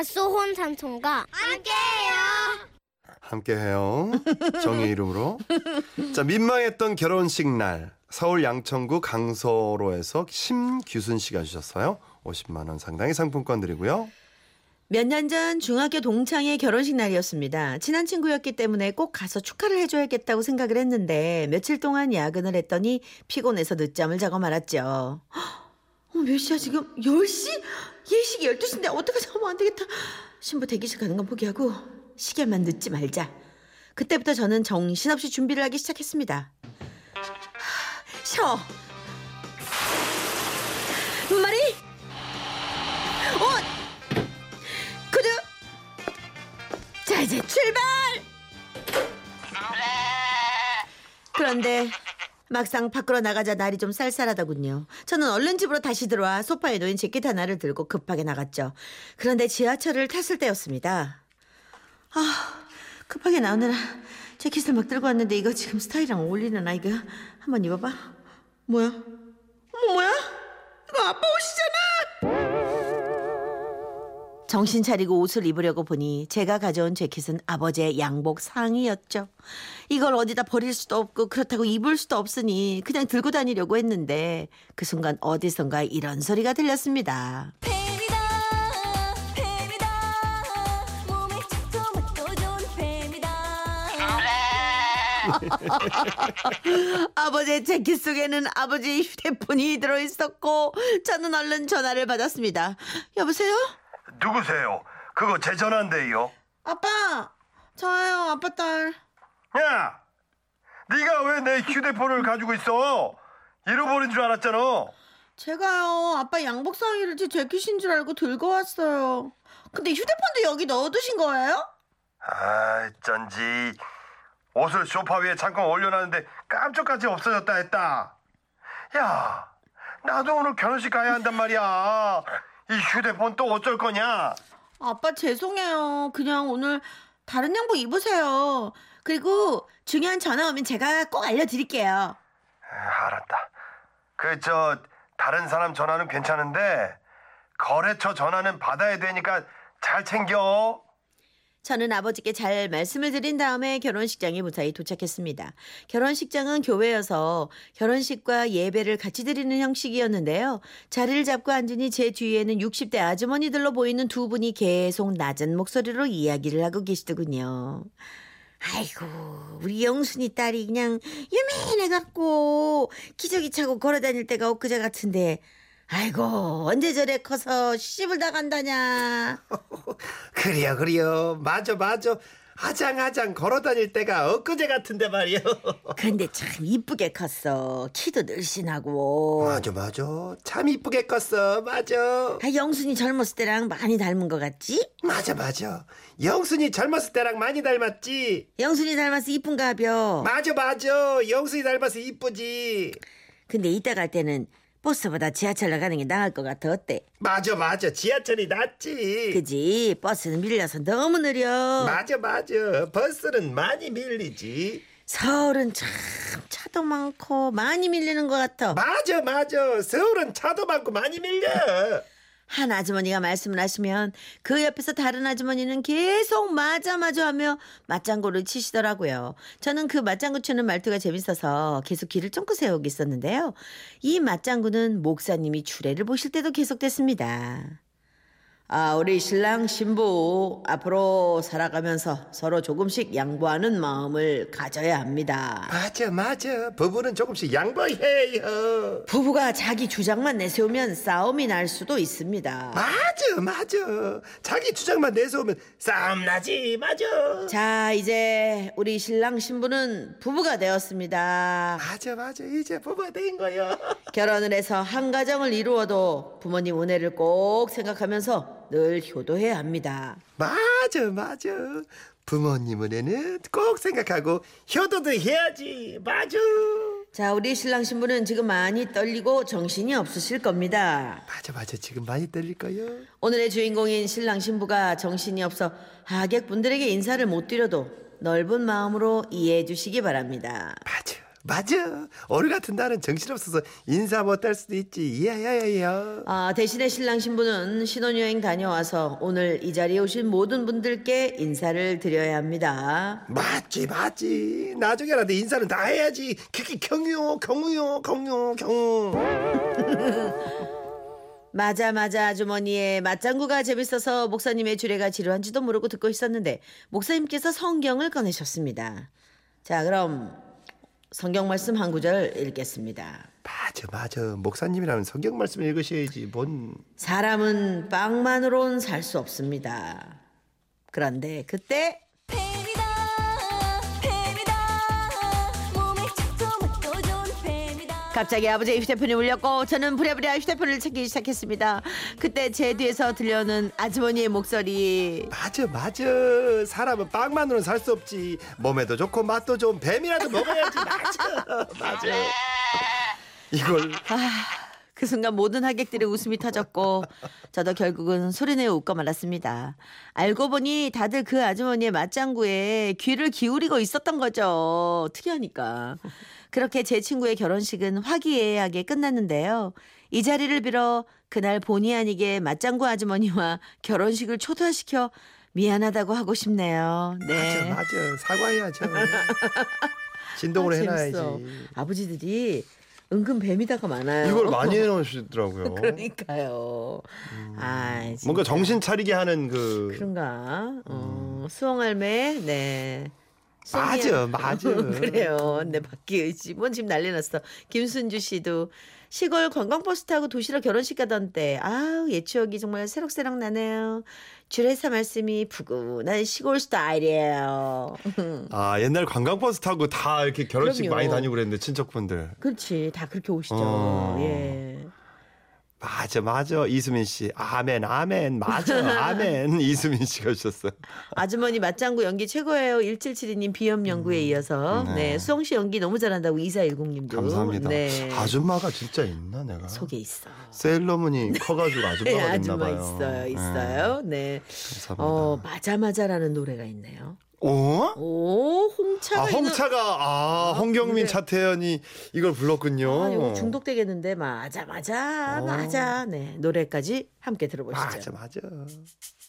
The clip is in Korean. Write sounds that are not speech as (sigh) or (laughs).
갓소혼 삼촌과 함께해요. 함께해요. 정의 이름으로. 자, 민망했던 결혼식 날 서울 양천구 강서로에서 심규순 씨가 주셨어요. 50만 원 상당의 상품권 드리고요. 몇 년 전 중학교 동창의 결혼식 날이었습니다. 친한 친구였기 때문에 꼭 가서 축하를 해줘야겠다고 생각을 했는데 며칠 동안 야근을 했더니 피곤해서 늦잠을 자고 말았죠. 어, 몇 시야 지금? 10시? 예식이 12시인데 어떡하지? 어머 안 되겠다. 신부 대기실 가는 건 포기하고 시계만 늦지 말자. 그때부터 저는 정신없이 준비를 하기 시작했습니다. 하, 쉬어. 마리? 어? 구두. 자 이제 출발. 그런데 막상 밖으로 나가자 날이 좀 쌀쌀하더군요. 저는 얼른 집으로 다시 들어와 소파에 놓인 재킷 하나를 들고 급하게 나갔죠. 그런데 지하철을 탔을 때였습니다. 아, 급하게 나오느라 재킷을 막 들고 왔는데 이거 지금 스타일이랑 어울리는 이거 한번 입어봐. 뭐야? 어머 뭐야? 이거 아빠 옷이잖아. 정신 차리고 옷을 입으려고 보니 제가 가져온 재킷은 아버지의 양복 상의였죠. 이걸 어디다 버릴 수도 없고 그렇다고 입을 수도 없으니 그냥 들고 다니려고 했는데 그 순간 어디선가 이런 소리가 들렸습니다. 뱀이다 뱀이다 몸에 착도 맛도 좋은 뱀이다 아버지의 재킷 속에는 아버지의 휴대폰이 들어있었고 저는 얼른 전화를 받았습니다. 여보세요? 누구세요? 그거 제 전화인데요. 아빠 저예요 아빠 딸. 야, 네가 왜 내 휴대폰을 가지고 있어? 잃어버린 줄 알았잖아. 제가요 아빠 양복 상의를 제 재킷인 줄 알고 들고 왔어요. 근데 휴대폰도 여기 넣어두신 거예요? 아, 쩐지 옷을 소파 위에 잠깐 올려놨는데 깜짝같이 없어졌다 했다. 야, 나도 오늘 결혼식 가야 한단 말이야. 이 휴대폰 또 어쩔 거냐? 아빠 죄송해요. 그냥 오늘 다른 양복 입으세요. 그리고 중요한 전화 오면 제가 꼭 알려드릴게요. 아, 알았다. 그 저 다른 사람 전화는 괜찮은데 거래처 전화는 받아야 되니까 잘 챙겨. 저는 아버지께 잘 말씀을 드린 다음에 결혼식장에 무사히 도착했습니다. 결혼식장은 교회여서 결혼식과 예배를 같이 드리는 형식이었는데요. 자리를 잡고 앉으니 제 뒤에는 60대 아주머니들로 보이는 두 분이 계속 낮은 목소리로 이야기를 하고 계시더군요. 아이고 우리 영순이 딸이 그냥 유명해갖고 기저귀 차고 걸어다닐 때가 엊그제 같은데 아이고 언제 저래 커서 시집을 다 간다냐 (laughs) 그래요, 그래요. 맞아, 맞아. 아장아장 걸어다닐 때가 엊그제 같은데 말이요. (laughs) 근데 참 이쁘게 컸어 키도 늘씬하고 맞아, 맞아. 참 이쁘게 컸어. 맞아. 아, 영순이 젊었을 때랑 많이 닮은 것 같지? 맞아, 맞아. 영순이 젊었을 때랑 많이 닮았지. 영순이 닮아서 이쁜가 벼 맞아, 맞아. 영순이 닮아서 이쁘지. 근데 이따 갈 때는 버스보다 지하철로 가는 게 나을 것 같아 어때? 맞아, 맞아. 지하철이 낫지. 그지 버스는 밀려서 너무 느려 맞아, 맞아. 버스는 많이 밀리지. 서울은 참 차도 많고 많이 밀리는 것 같아 맞아, 맞아. 서울은 차도 많고 많이 밀려. 한 아주머니가 말씀을 하시면 그 옆에서 다른 아주머니는 계속 맞아 맞아 하며 맞장구를 치시더라고요. 저는 그 맞장구 치는 말투가 재밌어서 계속 귀를 쫑긋 세우고 있었는데요. 이 맞장구는 목사님이 주례를 보실 때도 계속됐습니다. 아, 우리 신랑 신부 앞으로 살아가면서 서로 조금씩 양보하는 마음을 가져야 합니다. 맞아, 맞아. 부부는 조금씩 양보해요. 부부가 자기 주장만 내세우면 싸움이 날 수도 있습니다. 맞아, 맞아. 자기 주장만 내세우면 싸움 나지, 맞아. 자, 이제 우리 신랑 신부는 부부가 되었습니다. 맞아, 맞아. 이제 부부가 된 거야. 결혼을 해서 한 가정을 이루어도 부모님 은혜를 꼭 생각하면서 늘 효도해야 합니다. 맞아, 맞아. 부모님 은혜는 꼭 생각하고 효도도 해야지. 맞아. 자, 우리 신랑 신부는 지금 많이 떨리고 정신이 없으실 겁니다. 맞아, 맞아. 지금 많이 떨릴 거요. 오늘의 주인공인 신랑 신부가 정신이 없어 하객분들에게 인사를 못 드려도 넓은 마음으로 이해해 주시기 바랍니다. 맞아, 맞아. 오늘 같은 날은 정신없어서 인사 못할 수도 있지. 야야야야. 아, 대신에 신랑 신부는 신혼여행 다녀와서 오늘 이 자리에 오신 모든 분들께 인사를 드려야 합니다. 맞지 맞지. 나중에라도 인사는 다 해야지. 그게 경유 경유요 경유 경유. (laughs) 맞아 맞아 아주머니의 맞장구가 재밌어서 목사님의 주례가 지루한지도 모르고 듣고 있었는데 목사님께서 성경을 꺼내셨습니다. 자 그럼 성경 말씀 한 구절 읽겠습니다. 맞아 맞아. 목사님이라면 성경 말씀 읽으셔야지. 뭔 사람은 빵만으론 살 수 없습니다. 그런데 그때 갑자기 아버지의 휴대폰이 울렸고 저는 부랴부랴 휴대폰을 찾기 시작했습니다. 그때 제 뒤에서 들려오는 아주머니의 목소리 맞아 맞아. 사람은 빵만으로는 살 수 없지. 몸에도 좋고 맛도 좋은 뱀이라도 먹어야지. 맞아 (laughs) 맞아. 이걸 그 순간 모든 하객들의 웃음이 터졌고 저도 결국은 소리내어 웃고 말았습니다. 알고 보니 다들 그 아주머니의 맞장구에 귀를 기울이고 있었던 거죠. 특이하니까. 그렇게 제 친구의 결혼식은 화기애애하게 끝났는데요. 이 자리를 빌어 그날 본의 아니게 맞장구 아주머니와 결혼식을 초토화시켜 미안하다고 하고 싶네요. 네. 맞아 맞아. 사과해야죠. 진동으로 아, 해놔야지. 아버지들이 은근 뱀이다가 많아요. 이걸 많이 해놓으시더라고요. (laughs) 그러니까요. 아, 진짜. 뭔가 정신 차리게 하는 그 그런가? 어, 수홍 할매, 네. 맞아. 맞아. (laughs) 그래요. 네, 박기의 뭐 지금 난리 났어. 김순주 씨도 시골 관광버스 타고 도시락 결혼식 가던 때, 아우, 옛 추억이 정말 새록새록 나네요. 주례사 말씀이 푸근한 시골 스타일이에요. (laughs) 아 옛날 관광버스 타고 다 이렇게 결혼식 그럼요. 많이 다니고 그랬는데 친척분들 그렇지. 다 그렇게 오시죠. 어. 예. 맞아 맞아 이수민 씨 아멘 아멘 맞아 (laughs) 아멘 이수민 씨가 주셨어요. 아주머니 맞장구 연기 최고예요. 1772님 비염 연구에 이어서. 네. 네. 수영 씨 연기 너무 잘한다고 2410님도. 감사합니다. 네. 아줌마가 진짜 있나 내가 속에 있어. 세일러문이 커가지고 네, (laughs) 아줌마가 됐나 아줌마 봐요. 있어요. 네, 있어요. 네. 감사합니다. 어, 맞아 맞아라는 노래가 있네요. 어? 오, 홍차가 아 있는- 홍차가 아, 홍경민 그래. 차태현이 이걸 불렀군요. 아, 이거 중독되겠는데 맞아 맞아 어. 맞아. 네. 노래까지 함께 들어보시죠. 맞아 맞아.